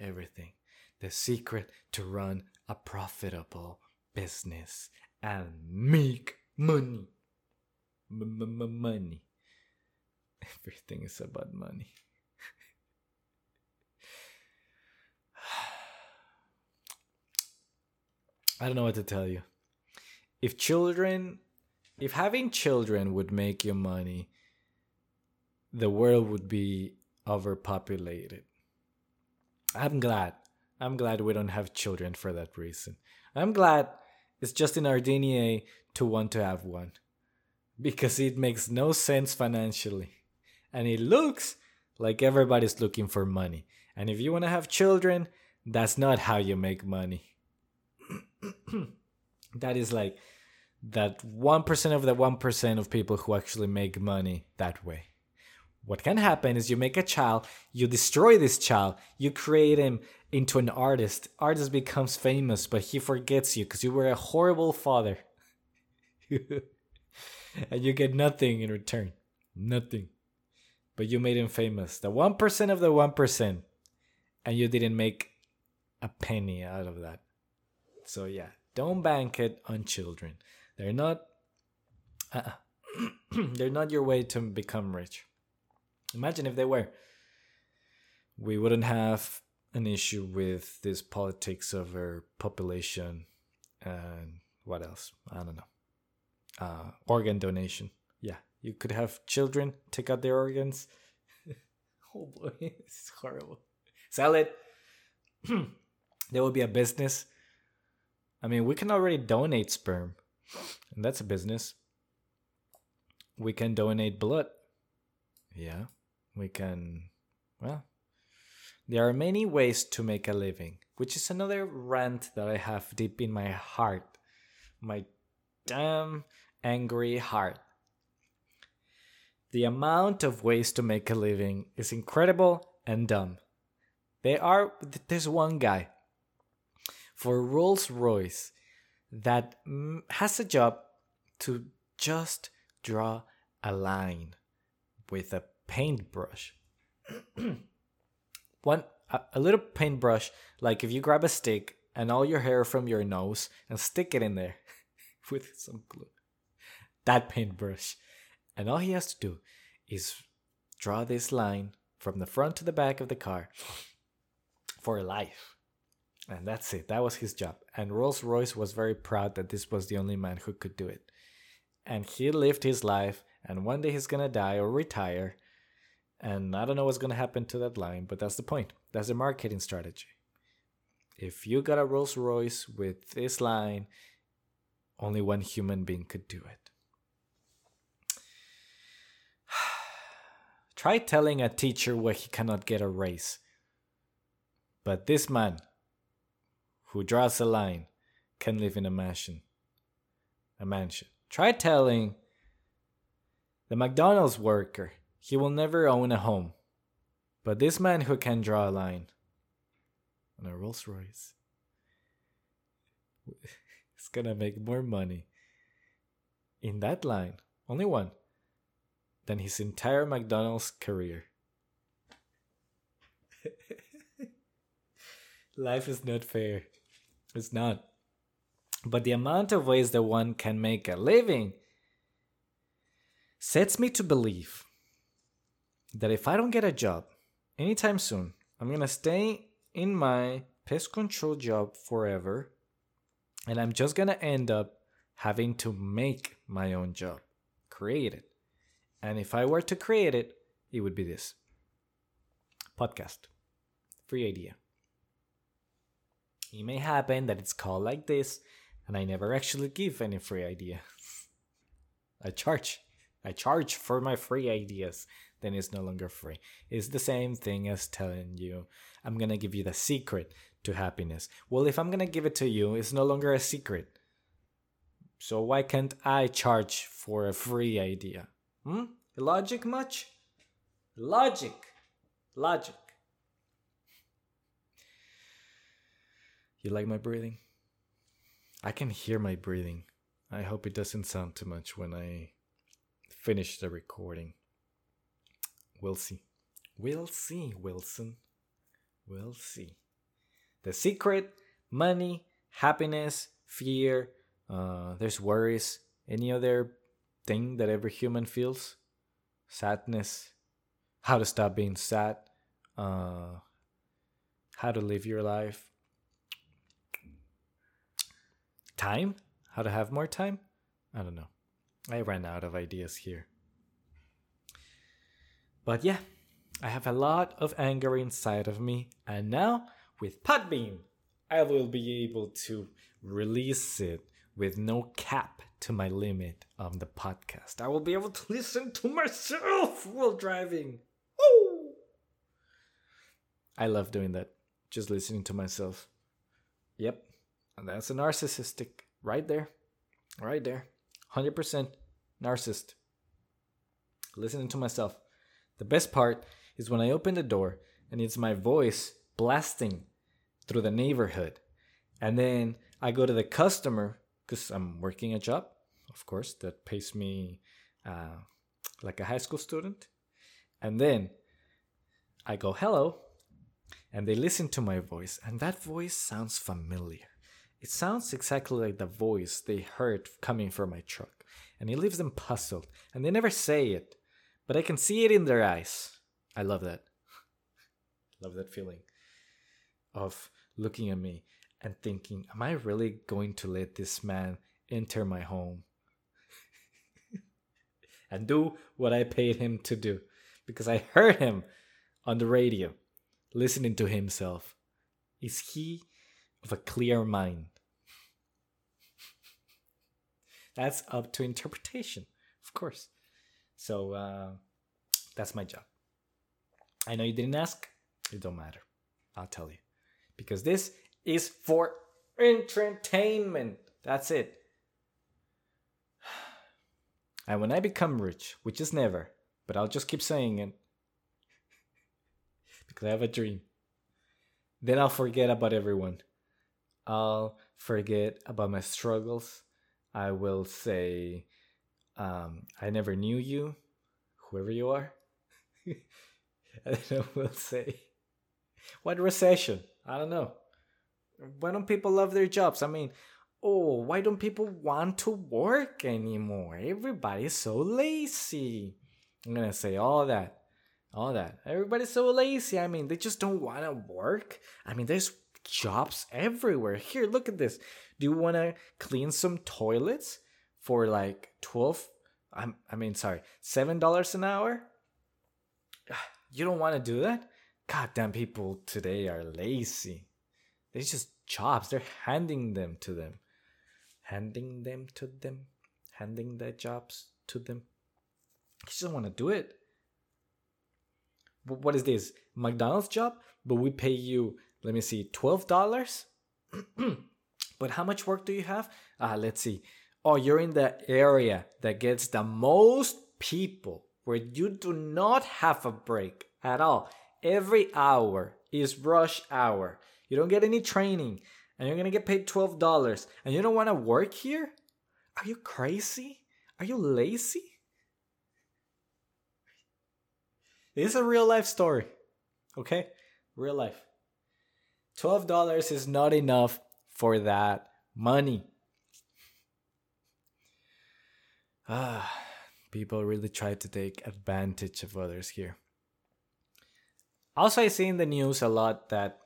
Everything. The secret to run a profitable business and make money. money. [LAUGHS] Everything is about money. I don't know what to tell you. If children, if having children would make you money, the world would be overpopulated. I'm glad. I'm glad we don't have children for that reason. I'm glad it's just in our DNA to want to have one because it makes no sense financially. And it looks like everybody's looking for money. And if you want to have children, that's not how you make money. [CLEARS THROAT] that is like that 1% of the 1% of people who actually make money that way. What can happen is you make a child, you destroy this child, you create him into an artist. Artist becomes famous, but he forgets you because you were a horrible father. [LAUGHS] and you get nothing in return. Nothing. But you made him famous. The 1% of the 1%. And you didn't make a penny out of that. So yeah, don't bank it on children. They're not uh, [CLEARS THROAT] they're not your way to become rich. Imagine if they were. We wouldn't have an issue with this politics of our population and what else? I don't know. Uh, organ donation. Yeah, You could have children take out their organs. [LAUGHS] oh boy, [LAUGHS] this is horrible. Sell it. [CLEARS THROAT] there will be a business. I mean, we can already donate sperm, and that's a business. We can donate blood. Yeah, we can. Well, there are many ways to make a living, which is another rant that I have deep in my heart. My damn angry heart. The amount of ways to make a living is incredible and dumb. There are there's one guy for Rolls Royce that mm, has a job to just draw a line with a paintbrush. [CLEARS THROAT] one a, a little paintbrush like if you grab a stick and all your hair from your nose and stick it in there [LAUGHS] with some glue. That paintbrush. And all he has to do is draw this line from the front to the back of the car for life. And that's it. That was his job. And Rolls Royce was very proud that this was the only man who could do it. And he lived his life, and one day he's gonna die or retire. And I don't know what's gonna happen to that line, but that's the point. That's the marketing strategy. If you got a Rolls Royce with this line, only one human being could do it. [SIGHS] Try telling a teacher why he cannot get a raise. But this man, who draws a line, can live in a mansion. A mansion. Try telling the McDonald's worker he will never own a home. But this man who can draw a line on a Rolls Royce [LAUGHS] is gonna make more money in that line, only one, than his entire McDonald's career. [LAUGHS] Life is not fair. It's not. But the amount of ways that one can make a living sets me to believe that if I don't get a job anytime soon, I'm going to stay in my pest control job forever and I'm just going to end up having to make my own job, create it. And if I were to create it, it would be this podcast. Free idea. It may happen that it's called like this, and I never actually give any free idea. I charge. I charge for my free ideas. Then it's no longer free. It's the same thing as telling you, I'm gonna give you the secret to happiness. Well, if I'm gonna give it to you, it's no longer a secret. So why can't I charge for a free idea? Hmm? Logic much? Logic. Logic. You like my breathing? I can hear my breathing. I hope it doesn't sound too much when I finish the recording. We'll see. We'll see, Wilson. We'll see. The secret money, happiness, fear, uh, there's worries, any other thing that every human feels sadness, how to stop being sad, uh, how to live your life, time, how to have more time. I don't know. I ran out of ideas here. But yeah, I have a lot of anger inside of me, and now with Podbean, I will be able to release it with no cap to my limit on the podcast. I will be able to listen to myself while driving. Woo! I love doing that. Just listening to myself. Yep. And that's a narcissistic right there. Right there. 100% narcissist. Listening to myself. The best part is when I open the door and it's my voice blasting through the neighborhood. And then I go to the customer because I'm working a job, of course, that pays me uh, like a high school student. And then I go, hello. And they listen to my voice, and that voice sounds familiar. It sounds exactly like the voice they heard coming from my truck. And it leaves them puzzled, and they never say it, but I can see it in their eyes. I love that. [LAUGHS] love that feeling of looking at me and thinking, Am I really going to let this man enter my home? [LAUGHS] and do what I paid him to do because I heard him on the radio listening to himself. Is he of a clear mind? That's up to interpretation, of course. So uh, that's my job. I know you didn't ask. It don't matter. I'll tell you. Because this is for entertainment. That's it. [SIGHS] And when I become rich, which is never, but I'll just keep saying it [LAUGHS] because I have a dream, then I'll forget about everyone. I'll forget about my struggles. I will say, um, I never knew you, whoever you are. [LAUGHS] and then I will say, what recession? I don't know. Why don't people love their jobs? I mean, oh, why don't people want to work anymore? Everybody's so lazy. I'm gonna say all that. All that. Everybody's so lazy. I mean, they just don't wanna work. I mean, there's jobs everywhere. Here, look at this. Do you wanna clean some toilets for like 12 I'm, I mean, sorry, $7 an hour? [SIGHS] You don't wanna do that? Goddamn people today are lazy. They just jobs. They're handing them to them handing them to them, handing their jobs to them. You just don't want to do it. What is this? McDonald's job? But we pay you, let me see, $12? [CLEARS THROAT] but how much work do you have? Uh, let's see. Oh, you're in the area that gets the most people where you do not have a break at all. Every hour is rush hour. You don't get any training and you're gonna get paid $12 and you don't wanna work here? Are you crazy? Are you lazy? This is a real life story. Okay? Real life. $12 is not enough for that money. Ah, people really try to take advantage of others here. Also, I see in the news a lot that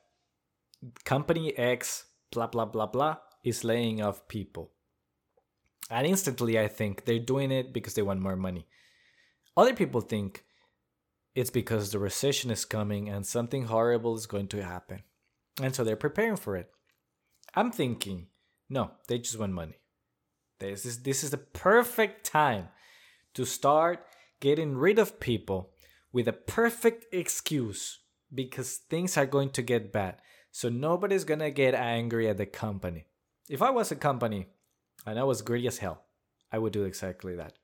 company X blah blah blah blah is laying off people. And instantly I think they're doing it because they want more money. Other people think it's because the recession is coming and something horrible is going to happen. And so they're preparing for it. I'm thinking, no, they just want money. This is this is the perfect time to start getting rid of people with a perfect excuse because things are going to get bad. So nobody's gonna get angry at the company. If I was a company and I was greedy as hell, I would do exactly that.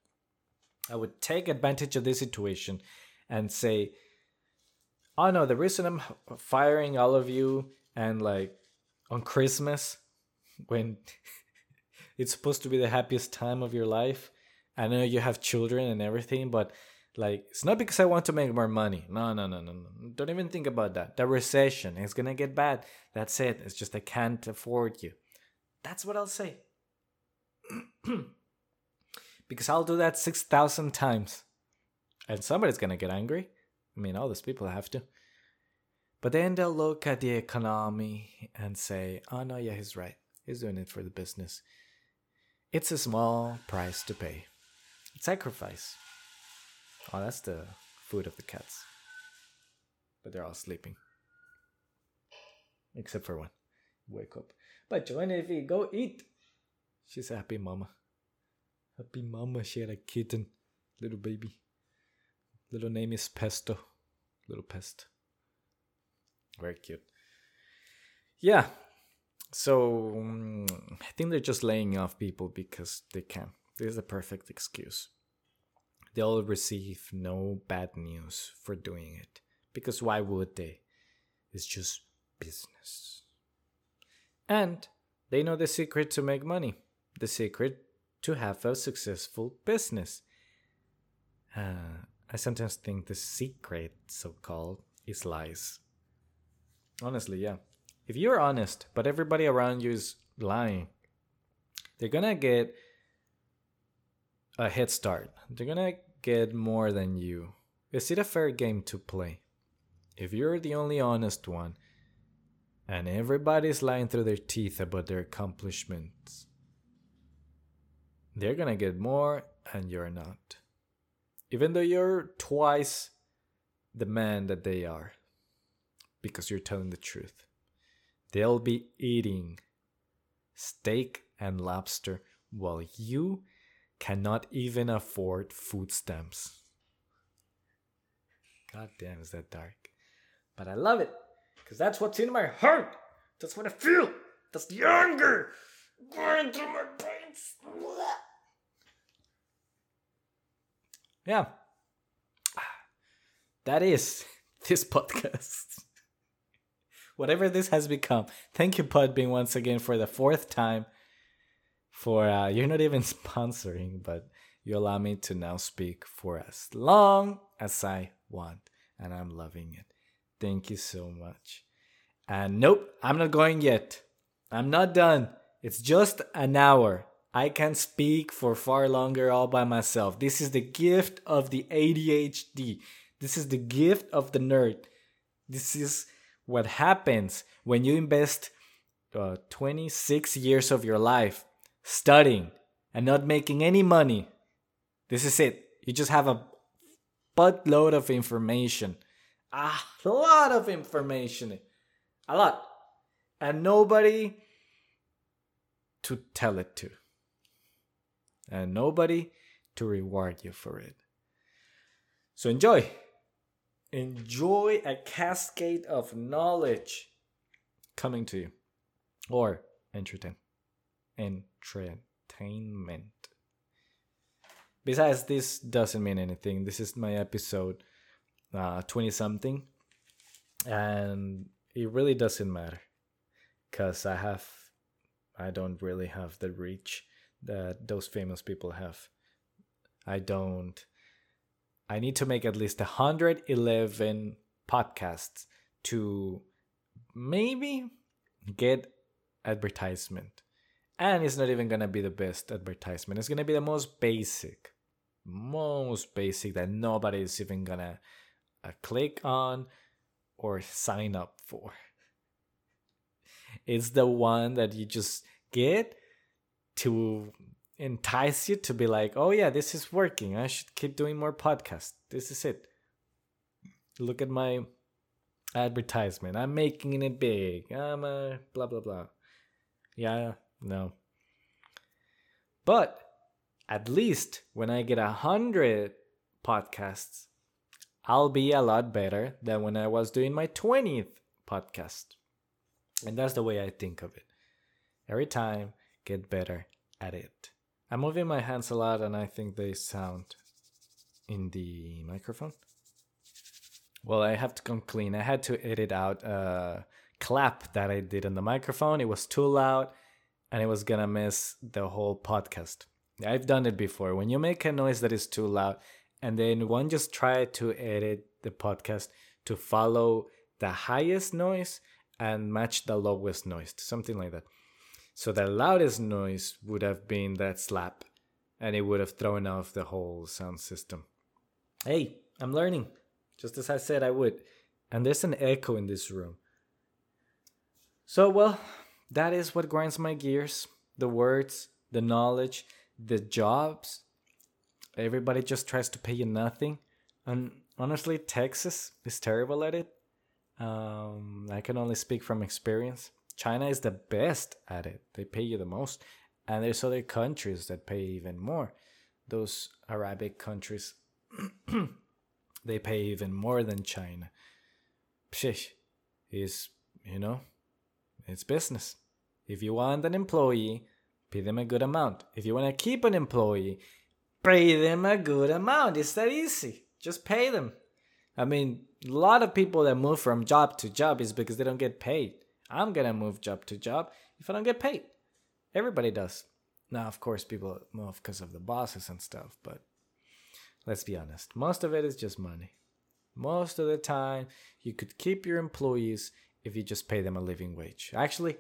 I would take advantage of this situation and say, oh no, the reason I'm firing all of you and like on Christmas when [LAUGHS] it's supposed to be the happiest time of your life. I know you have children and everything, but like, it's not because I want to make more money. No, no, no, no, no. Don't even think about that. The recession is gonna get bad. That's it. It's just I can't afford you. That's what I'll say. [CLEARS THROAT] because I'll do that 6,000 times. And somebody's gonna get angry. I mean, all those people have to. But then they'll look at the economy and say, oh no, yeah, he's right. He's doing it for the business. It's a small price to pay. Sacrifice. Oh, that's the food of the cats. But they're all sleeping. Except for one. Wake up. But Joanne, go eat. She's a happy mama. Happy mama. She had a kitten. Little baby. Little name is Pesto. Little pest. Very cute. Yeah. So um, I think they're just laying off people because they can. This is a perfect excuse they'll receive no bad news for doing it. Because why would they? It's just business. And they know the secret to make money, the secret to have a successful business. Uh, I sometimes think the secret, so called, is lies. Honestly, yeah. If you're honest, but everybody around you is lying, they're gonna get a head start. They're gonna get more than you. Is it a fair game to play? If you're the only honest one, and everybody's lying through their teeth about their accomplishments, they're gonna get more and you're not. even though you're twice the man that they are, because you're telling the truth. They'll be eating steak and lobster while you cannot even afford food stamps. God damn, is that dark? But I love it because that's what's in my heart. That's what I feel. That's the anger going through my brains. Yeah. [SIGHS] That is [LAUGHS] this podcast. Whatever this has become. Thank you, Podbean, once again for the fourth time. For uh, you're not even [LAUGHS] sponsoring, but you allow me to now speak for as long as I want, and I'm loving it. Thank you so much. And nope, I'm not going yet. I'm not done. It's just an hour. I can speak for far longer all by myself. This is the gift of the ADHD. This is the gift of the nerd. This is what happens when you invest uh, 26 years of your life studying and not making any money. This is it. You just have a buttload of information. A lot of information. A lot. And nobody to tell it to. And nobody to reward you for it. So enjoy. Enjoy a cascade of knowledge coming to you. Or entertain. Entertainment. Besides, this doesn't mean anything. This is my episode uh, 20 something. And it really doesn't matter. Because I have, I don't really have the reach that those famous people have. I don't. I need to make at least 111 podcasts to maybe get advertisement. And it's not even gonna be the best advertisement. It's gonna be the most basic, most basic that nobody is even gonna uh, click on or sign up for. It's the one that you just get to entice you to be like, oh yeah, this is working. I should keep doing more podcasts. This is it. Look at my advertisement. I'm making it big. I'm a blah blah blah. Yeah, no. But at least when I get a hundred podcasts, I'll be a lot better than when I was doing my 20th podcast. And that's the way I think of it. Every time, get better at it. I'm moving my hands a lot and I think they sound in the microphone. Well, I have to come clean. I had to edit out a clap that I did on the microphone. It was too loud and it was gonna miss the whole podcast. I've done it before. When you make a noise that is too loud, and then one just try to edit the podcast to follow the highest noise and match the lowest noise, something like that. So the loudest noise would have been that slap, and it would have thrown off the whole sound system. Hey, I'm learning, just as I said I would. And there's an echo in this room. So, well, that is what grinds my gears the words, the knowledge, the jobs. Everybody just tries to pay you nothing. And honestly, Texas is terrible at it. Um, I can only speak from experience. China is the best at it. They pay you the most. And there's other countries that pay even more. Those Arabic countries, [CLEARS THROAT] they pay even more than China. Pshish is, you know, it's business. If you want an employee, pay them a good amount. If you want to keep an employee, pay them a good amount. It's that easy. Just pay them. I mean, a lot of people that move from job to job is because they don't get paid. I'm gonna move job to job if I don't get paid. Everybody does. Now, of course, people move because of the bosses and stuff, but let's be honest. Most of it is just money. Most of the time, you could keep your employees if you just pay them a living wage. Actually,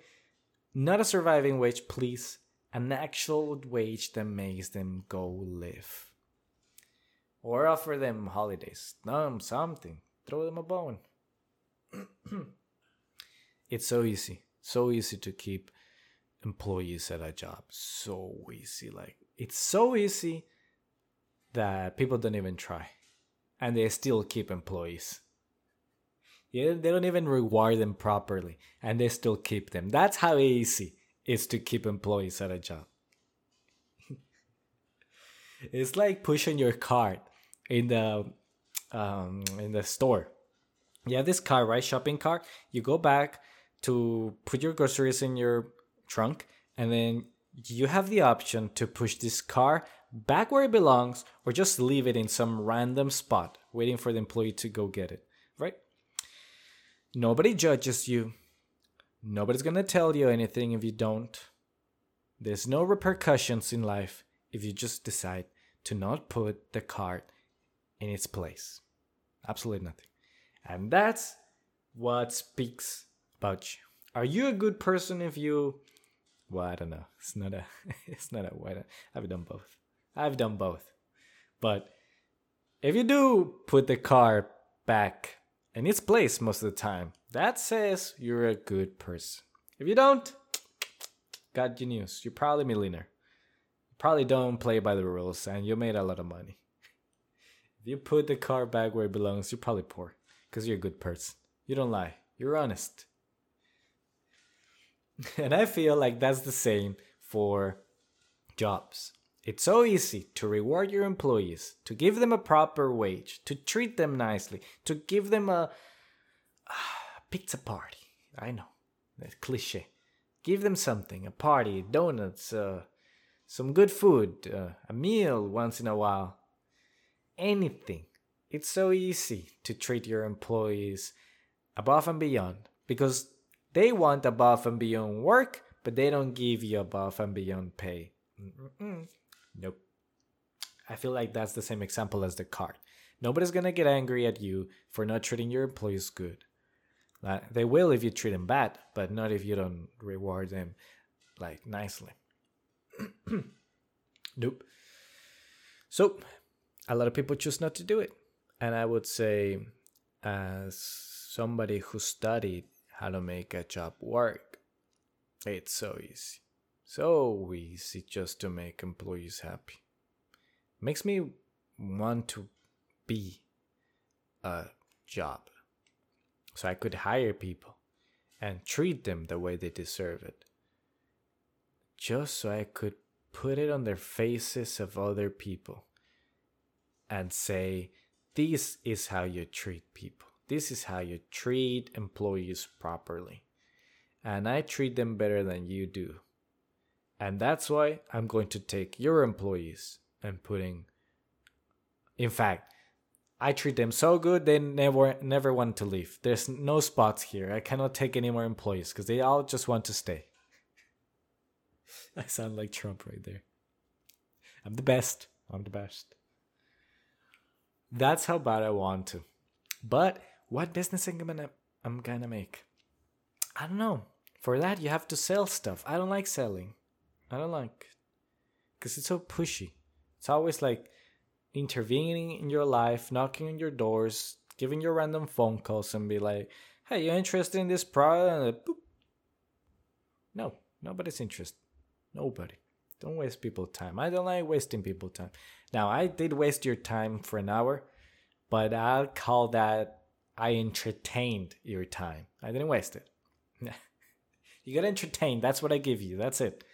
not a surviving wage, please. An actual wage that makes them go live. Or offer them holidays. No, something. Throw them a bone. [CLEARS THROAT] it's so easy. So easy to keep employees at a job. So easy. Like, it's so easy that people don't even try and they still keep employees. Yeah, they don't even reward them properly and they still keep them. That's how easy it is to keep employees at a job. [LAUGHS] it's like pushing your cart in the um, in the store. You have this car, right? Shopping cart. You go back to put your groceries in your trunk, and then you have the option to push this car back where it belongs or just leave it in some random spot waiting for the employee to go get it, right? Nobody judges you. Nobody's going to tell you anything if you don't. There's no repercussions in life if you just decide to not put the cart in its place. Absolutely nothing. And that's what speaks you. Are you a good person if you well, I don't know. It's not a [LAUGHS] it's not a what I've done both. I've done both. But if you do put the car back in its place most of the time, that says you're a good person. If you don't, [TSK] got your news. You're probably a millionaire. You probably don't play by the rules and you made a lot of money. If you put the car back where it belongs, you're probably poor because you're a good person. You don't lie. You're honest. [LAUGHS] and I feel like that's the same for jobs. It's so easy to reward your employees, to give them a proper wage, to treat them nicely, to give them a, [SIGHS] a pizza party. I know, that's cliche. Give them something, a party, donuts, uh, some good food, uh, a meal once in a while. Anything. It's so easy to treat your employees above and beyond because they want above and beyond work, but they don't give you above and beyond pay. Mm-mm. Nope. I feel like that's the same example as the card. Nobody's gonna get angry at you for not treating your employees good. they will if you treat them bad, but not if you don't reward them like nicely. [CLEARS THROAT] nope. So, a lot of people choose not to do it. And I would say, as somebody who studied how to make a job work, it's so easy. So easy just to make employees happy. Makes me want to be a job. So I could hire people and treat them the way they deserve it. Just so I could put it on their faces of other people and say, This is how you treat people. This is how you treat employees properly. And I treat them better than you do. And that's why I'm going to take your employees and putting in fact, I treat them so good they never never want to leave. There's no spots here. I cannot take any more employees because they all just want to stay. [LAUGHS] I sound like Trump right there. I'm the best. I'm the best. That's how bad I want to. But what business am gonna I'm gonna make? I don't know. For that you have to sell stuff. I don't like selling. I don't like because it's so pushy. It's always like intervening in your life, knocking on your doors, giving you random phone calls, and be like, "Hey, you interested in this product?" And no, nobody's interested. Nobody. Don't waste people time. I don't like wasting people time. Now, I did waste your time for an hour, but I'll call that I entertained your time. I didn't waste it. [LAUGHS] you got entertained. That's what I give you. That's it.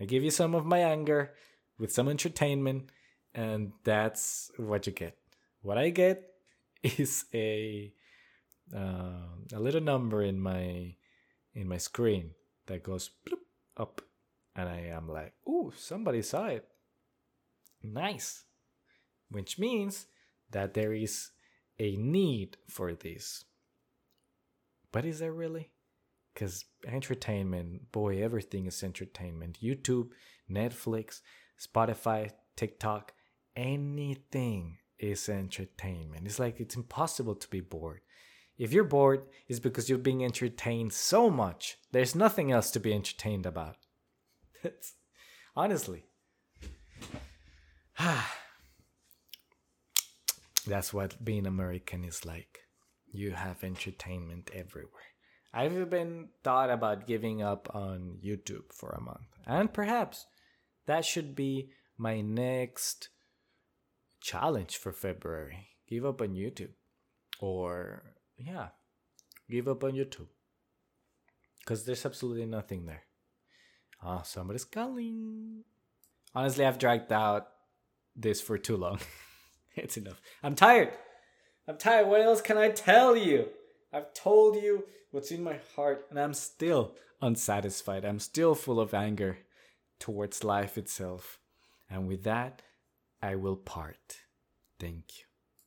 I give you some of my anger with some entertainment, and that's what you get. What I get [LAUGHS] is a uh, a little number in my in my screen that goes up, and I am like, "Ooh, somebody saw it. Nice," which means that there is a need for this. But is there really? because entertainment, boy, everything is entertainment. YouTube, Netflix, Spotify, TikTok, anything is entertainment. It's like it's impossible to be bored. If you're bored, it's because you're being entertained so much. There's nothing else to be entertained about. [LAUGHS] That's, honestly. [SIGHS] Ah. That's what being American is like. You have entertainment everywhere. I've been thought about giving up on YouTube for a month. And perhaps that should be my next challenge for February. Give up on YouTube. Or, yeah, give up on YouTube. Because there's absolutely nothing there. Ah, oh, somebody's calling. Honestly, I've dragged out this for too long. [LAUGHS] [LAUGHS] it's enough. I'm tired. I'm tired. What else can I tell you? I've told you what's in my heart, and I'm still unsatisfied. I'm still full of anger towards life itself. And with that, I will part. Thank you.